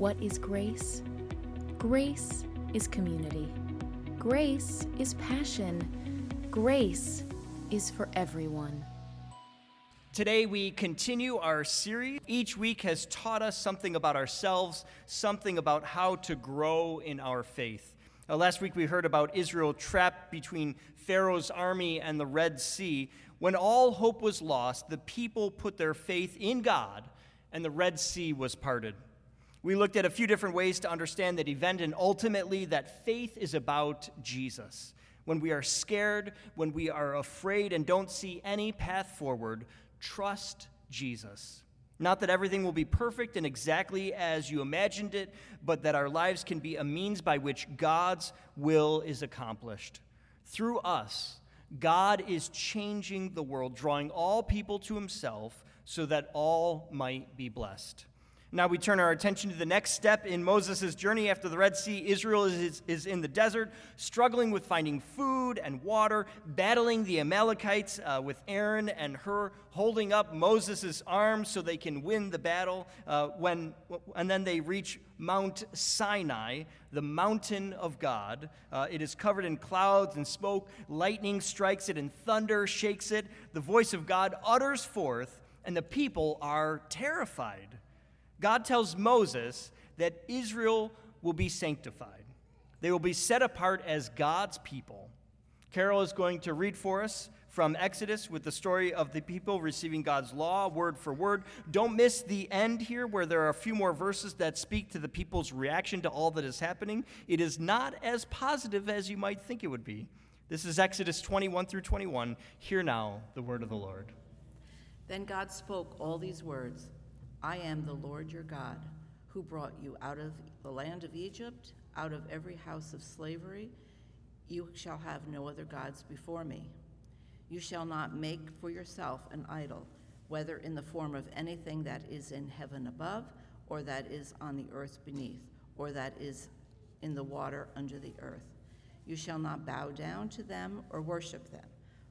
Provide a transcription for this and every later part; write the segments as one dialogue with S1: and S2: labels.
S1: What is grace? Grace is community. Grace is passion. Grace is for everyone.
S2: Today, we continue our series. Each week has taught us something about ourselves, something about how to grow in our faith. Uh, last week, we heard about Israel trapped between Pharaoh's army and the Red Sea. When all hope was lost, the people put their faith in God, and the Red Sea was parted. We looked at a few different ways to understand that event, and ultimately, that faith is about Jesus. When we are scared, when we are afraid and don't see any path forward, trust Jesus. Not that everything will be perfect and exactly as you imagined it, but that our lives can be a means by which God's will is accomplished. Through us, God is changing the world, drawing all people to himself so that all might be blessed. Now we turn our attention to the next step in Moses' journey after the Red Sea. Israel is, is in the desert, struggling with finding food and water, battling the Amalekites uh, with Aaron and Hur, holding up Moses' arms so they can win the battle. Uh, when, and then they reach Mount Sinai, the mountain of God. Uh, it is covered in clouds and smoke. Lightning strikes it, and thunder shakes it. The voice of God utters forth, and the people are terrified. God tells Moses that Israel will be sanctified. They will be set apart as God's people. Carol is going to read for us from Exodus with the story of the people receiving God's law word for word. Don't miss the end here, where there are a few more verses that speak to the people's reaction to all that is happening. It is not as positive as you might think it would be. This is Exodus 21 through 21. Hear now the word of the Lord.
S3: Then God spoke all these words. I am the Lord your God, who brought you out of the land of Egypt, out of every house of slavery. You shall have no other gods before me. You shall not make for yourself an idol, whether in the form of anything that is in heaven above, or that is on the earth beneath, or that is in the water under the earth. You shall not bow down to them or worship them,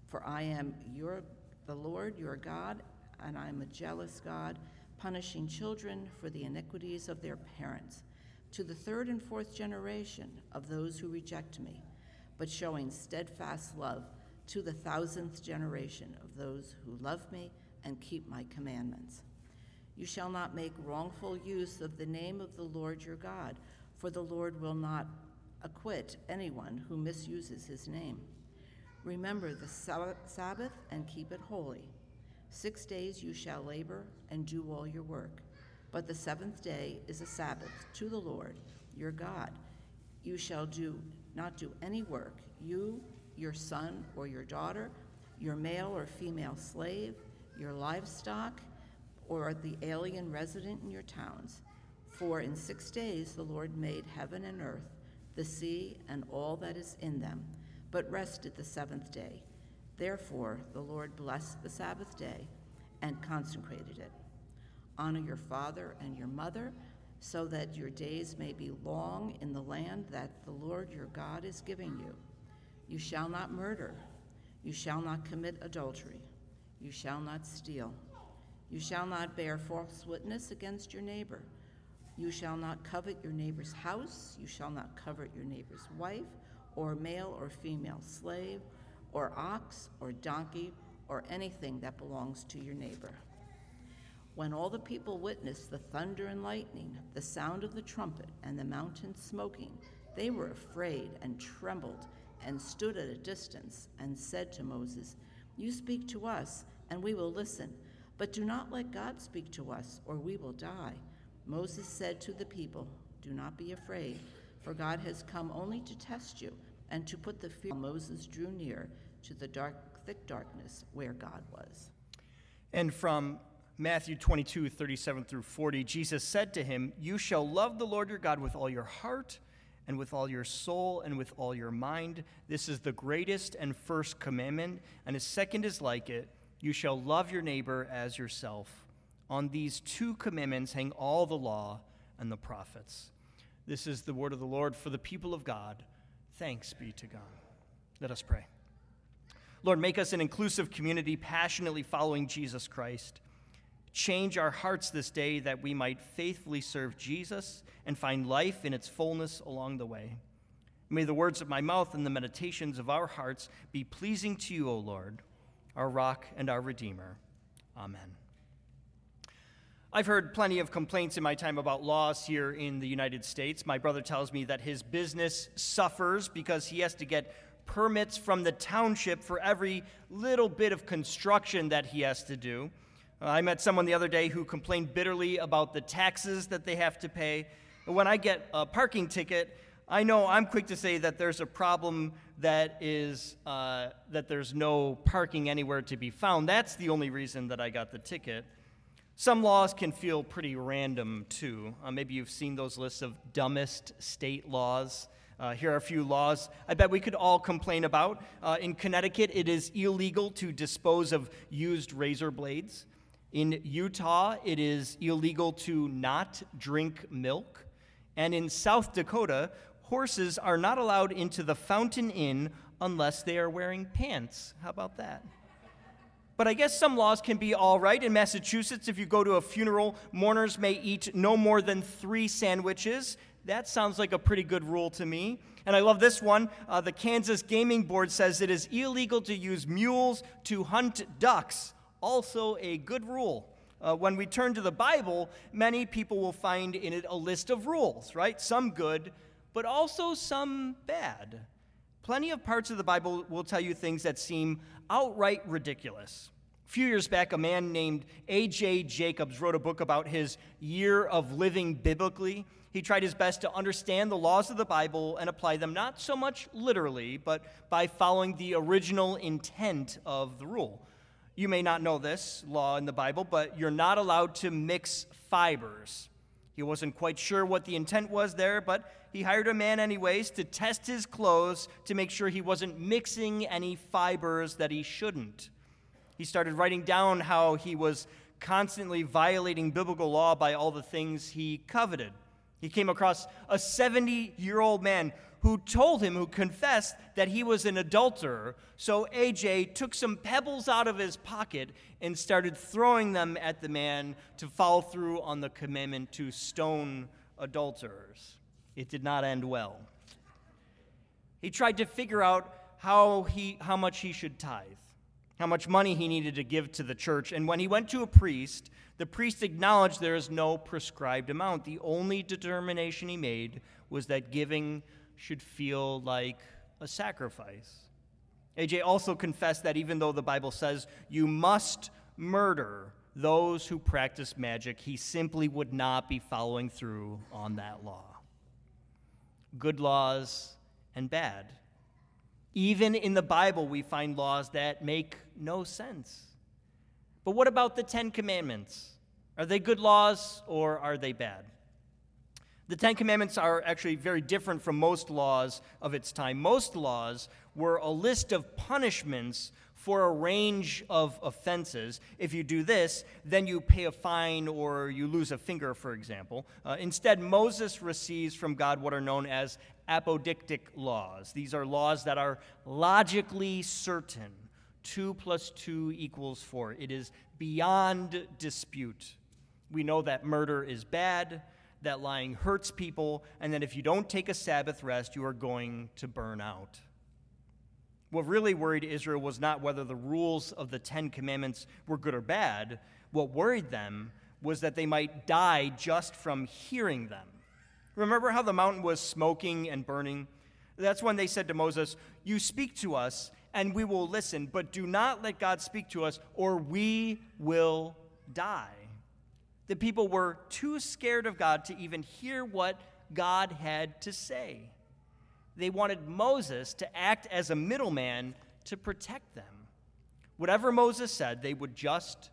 S3: for I am your the Lord your God, and I am a jealous God punishing children for the iniquities of their parents, to the third and fourth generation of those who reject me, but showing steadfast love to the thousandth generation of those who love me and keep my commandments. You shall not make wrongful use of the name of the Lord your God, for the Lord will not acquit anyone who misuses his name. Remember the Sabbath and keep it holy. Six days you shall labor and do all your work. But the seventh day is a Sabbath to the Lord your God. You shall do not do any work, you, your son or your daughter, your male or female slave, your livestock, or the alien resident in your towns. For in six days the Lord made heaven and earth, the sea, and all that is in them, but rested the seventh day. Therefore, the Lord blessed the Sabbath day and consecrated it. Honor your father and your mother, so that your days may be long in the land that the Lord your God is giving you. You shall not murder. You shall not commit adultery. You shall not steal. You shall not bear false witness against your neighbor. You shall not covet your neighbor's house. You shall not covet your neighbor's wife, or male or female slave or ox or donkey or anything that belongs to your neighbor. When all the people witnessed the thunder and lightning, the sound of the trumpet, and the mountain smoking, they were afraid and trembled and stood at a distance and said to Moses, You speak to us, and we will listen, but do not let God speak to us, or we will die. Moses said to the people, Do not be afraid, for God has come only to test you and to put the fear. Moses drew near to the dark, thick darkness where God was.
S2: And from Matthew 22, 37 through 40, Jesus said to him, You shall love the Lord your God with all your heart and with all your soul and with all your mind. This is the greatest and first commandment, and a second is like it. You shall love your neighbor as yourself. On these two commandments hang all the law and the prophets. This is the word of the Lord for the people of God. Thanks be to God. Let us pray. Lord, make us an inclusive community passionately following Jesus Christ. Change our hearts this day that we might faithfully serve Jesus and find life in its fullness along the way. May the words of my mouth and the meditations of our hearts be pleasing to you, O Lord, our rock and our redeemer. Amen. I've heard plenty of complaints in my time about laws here in the United States. My brother tells me that his business suffers because he has to get permits from the township for every little bit of construction that he has to do. Uh, I met someone the other day who complained bitterly about the taxes that they have to pay. When I get a parking ticket, I know I'm quick to say that there's a problem that is uh, that there's no parking anywhere to be found. That's the only reason that I got the ticket. Some laws can feel pretty random too. Uh, maybe you've seen those lists of dumbest state laws. Uh, here are a few laws I bet we could all complain about. Uh, in Connecticut, it is illegal to dispose of used razor blades. In Utah, it is illegal to not drink milk. And in South Dakota, horses are not allowed into the Fountain Inn unless they are wearing pants. How about that? But I guess some laws can be all right. In Massachusetts, if you go to a funeral, mourners may eat no more than three sandwiches. That sounds like a pretty good rule to me. And I love this one. Uh, the Kansas Gaming Board says it is illegal to use mules to hunt ducks. Also, a good rule. Uh, when we turn to the Bible, many people will find in it a list of rules, right? Some good, but also some bad. Plenty of parts of the Bible will tell you things that seem outright ridiculous. A few years back, a man named A.J. Jacobs wrote a book about his year of living biblically. He tried his best to understand the laws of the Bible and apply them not so much literally, but by following the original intent of the rule. You may not know this law in the Bible, but you're not allowed to mix fibers. He wasn't quite sure what the intent was there, but he hired a man, anyways, to test his clothes to make sure he wasn't mixing any fibers that he shouldn't. He started writing down how he was constantly violating biblical law by all the things he coveted. He came across a 70 year old man who told him, who confessed that he was an adulterer. So AJ took some pebbles out of his pocket and started throwing them at the man to follow through on the commandment to stone adulterers it did not end well. He tried to figure out how, he, how much he should tithe, how much money he needed to give to the church. And when he went to a priest, the priest acknowledged there is no prescribed amount. The only determination he made was that giving should feel like a sacrifice. AJ also confessed that even though the Bible says you must murder those who practice magic, he simply would not be following through on that law good laws and bad. Even in the Bible, we find laws that make no sense. But what about the Ten Commandments? Are they good laws or are they bad? The Ten Commandments are actually very different from most laws of its time. Most laws were a list of punishments for a range of offenses. If you do this, then you pay a fine or you lose a finger, for example. Uh, instead, Moses receives from God what are known as apodictic laws. These are laws that are logically certain. Two plus two equals four. It is beyond dispute. We know that murder is bad, that lying hurts people, and that if you don't take a Sabbath rest, you are going to burn out. What really worried Israel was not whether the rules of the Ten Commandments were good or bad. What worried them was that they might die just from hearing them. Remember how the mountain was smoking and burning? That's when they said to Moses, You speak to us, and we will listen, but do not let God speak to us, or we will die. The people were too scared of God to even hear what God had to say they wanted Moses to act as a middleman to protect them. Whatever Moses said, they would just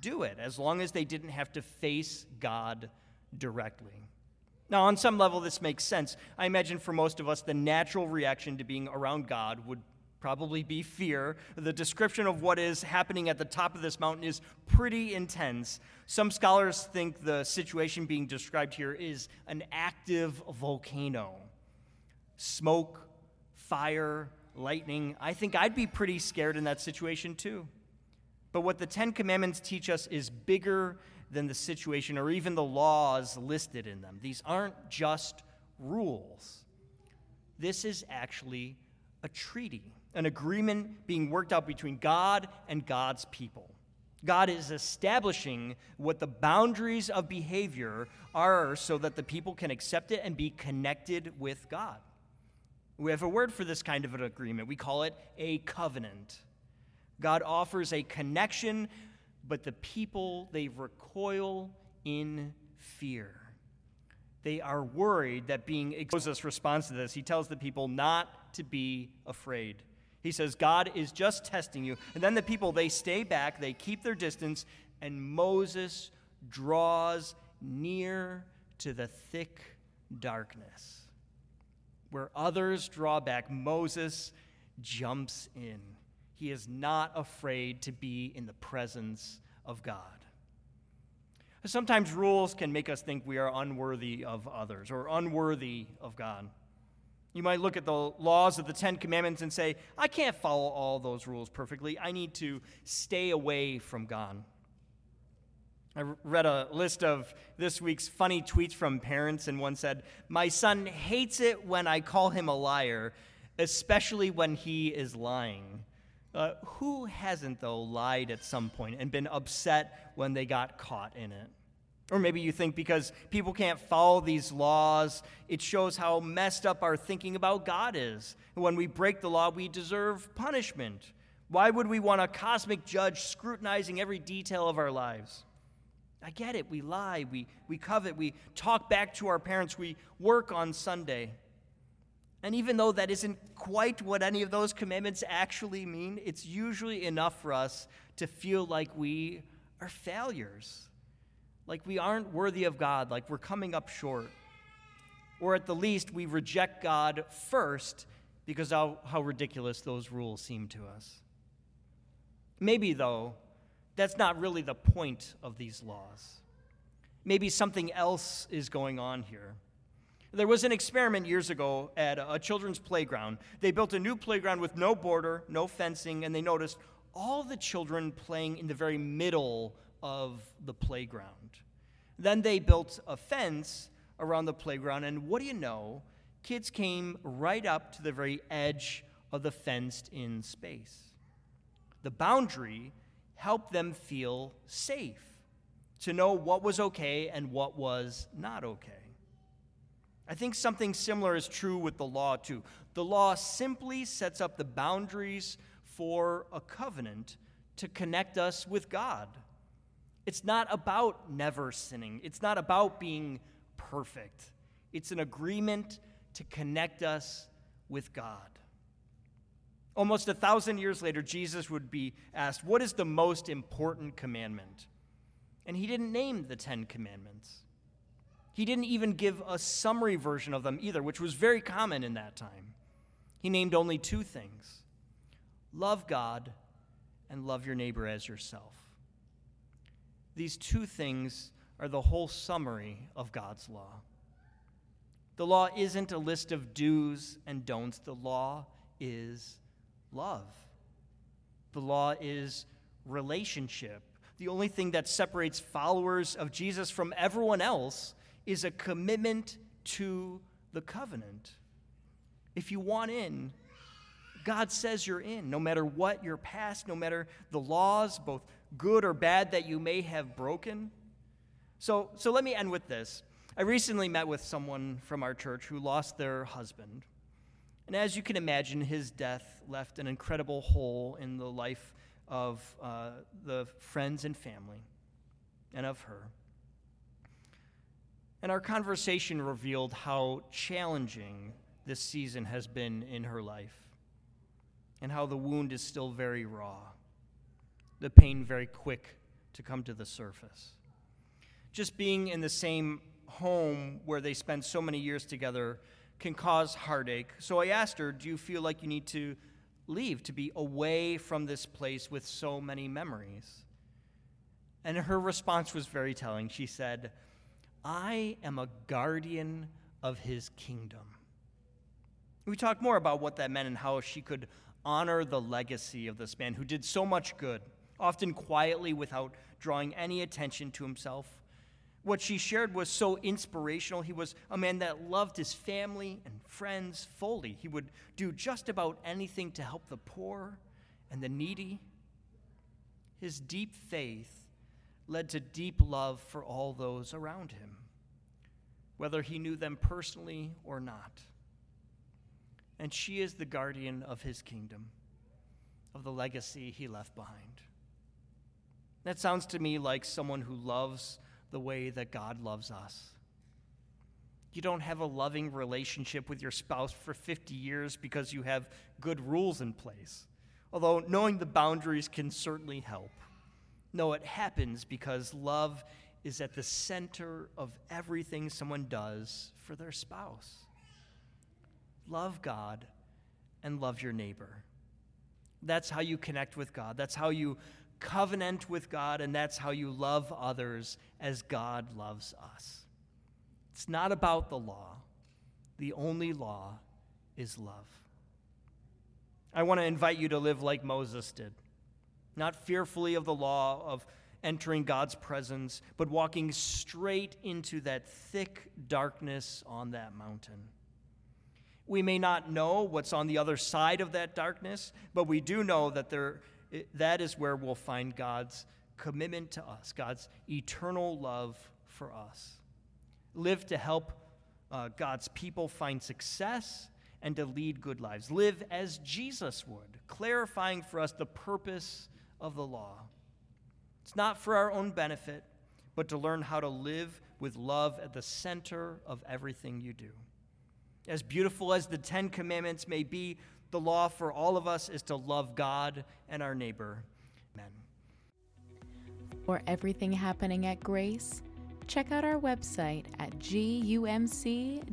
S2: do it as long as they didn't have to face God directly. Now, on some level, this makes sense. I imagine for most of us, the natural reaction to being around God would probably be fear. The description of what is happening at the top of this mountain is pretty intense. Some scholars think the situation being described here is an active volcano smoke, fire, lightning, I think I'd be pretty scared in that situation too. But what the Ten Commandments teach us is bigger than the situation or even the laws listed in them. These aren't just rules, this is actually a treaty, an agreement being worked out between God and God's people. God is establishing what the boundaries of behavior are so that the people can accept it and be connected with God. We have a word for this kind of an agreement. We call it a covenant. God offers a connection, but the people, they recoil in fear. They are worried that being Moses responds to this. He tells the people not to be afraid. He says, God is just testing you. And then the people, they stay back, they keep their distance, and Moses draws near to the thick darkness. Where others draw back, Moses jumps in. He is not afraid to be in the presence of God. Sometimes rules can make us think we are unworthy of others or unworthy of God. You might look at the laws of the Ten Commandments and say, I can't follow all those rules perfectly. I need to stay away from God. I read a list of this week's funny tweets from parents, and one said, My son hates it when I call him a liar, especially when he is lying. Uh, who hasn't, though, lied at some point and been upset when they got caught in it? Or maybe you think because people can't follow these laws, it shows how messed up our thinking about God is. When we break the law, we deserve punishment. Why would we want a cosmic judge scrutinizing every detail of our lives? I get it. We lie, we, we covet, we talk back to our parents, we work on Sunday. And even though that isn't quite what any of those commandments actually mean, it's usually enough for us to feel like we are failures, like we aren't worthy of God, like we're coming up short. Or at the least, we reject God first because how, how ridiculous those rules seem to us. Maybe, though, that's not really the point of these laws. Maybe something else is going on here. There was an experiment years ago at a children's playground. They built a new playground with no border, no fencing, and they noticed all the children playing in the very middle of the playground. Then they built a fence around the playground, and what do you know? Kids came right up to the very edge of the fenced in space. The boundary helped them feel safe, to know what was okay and what was not okay. I think something similar is true with the law, too. The law simply sets up the boundaries for a covenant to connect us with God. It's not about never sinning, it's not about being perfect. It's an agreement to connect us with God. Almost a thousand years later, Jesus would be asked, What is the most important commandment? And he didn't name the Ten Commandments. He didn't even give a summary version of them either, which was very common in that time. He named only two things love God and love your neighbor as yourself. These two things are the whole summary of God's law. The law isn't a list of do's and don'ts, the law is love. The law is relationship. The only thing that separates followers of Jesus from everyone else is a commitment to the covenant. If you want in, God says you're in, no matter what your past, no matter the laws, both good or bad, that you may have broken. So, so let me end with this. I recently met with someone from our church who lost their husband. And as you can imagine, his death left an incredible hole in the life of uh, the friends and family and of her. And our conversation revealed how challenging this season has been in her life and how the wound is still very raw, the pain very quick to come to the surface. Just being in the same home where they spent so many years together can cause heartache. So I asked her, Do you feel like you need to leave, to be away from this place with so many memories? And her response was very telling. She said, I am a guardian of his kingdom. We talked more about what that meant and how she could honor the legacy of this man who did so much good often quietly without drawing any attention to himself. What she shared was so inspirational. He was a man that loved his family and friends fully. He would do just about anything to help the poor and the needy. His deep faith led to deep love for all those around him, whether he knew them personally or not. And she is the guardian of his kingdom, of the legacy he left behind. That sounds to me like someone who loves the way that God loves us. You don't have a loving relationship with your spouse for 50 years because you have good rules in place, although knowing the boundaries can certainly help. No, it happens because love is at the center of everything someone does for their spouse. Love God and love your neighbor. That's how you connect with God. That's how you covenant with God, and that's how you love others as God loves us. It's not about the law, the only law is love. I want to invite you to live like Moses did, not fearfully of the law of entering God's presence, but walking straight into that thick darkness on that mountain. We may not know what's on the other side of that darkness, but we do know that there that is where we'll find God's commitment to us, God's eternal love for us. Live to help uh, God's people find success and to lead good lives. Live as Jesus would, clarifying for us the purpose of the law. It's not for our own benefit, but to learn how to live with love at the center of everything you do. As beautiful as the Ten Commandments may be, the law for all of us is to love God and our neighbor. Amen.
S1: For everything happening at Grace, check out our website at gumc.org.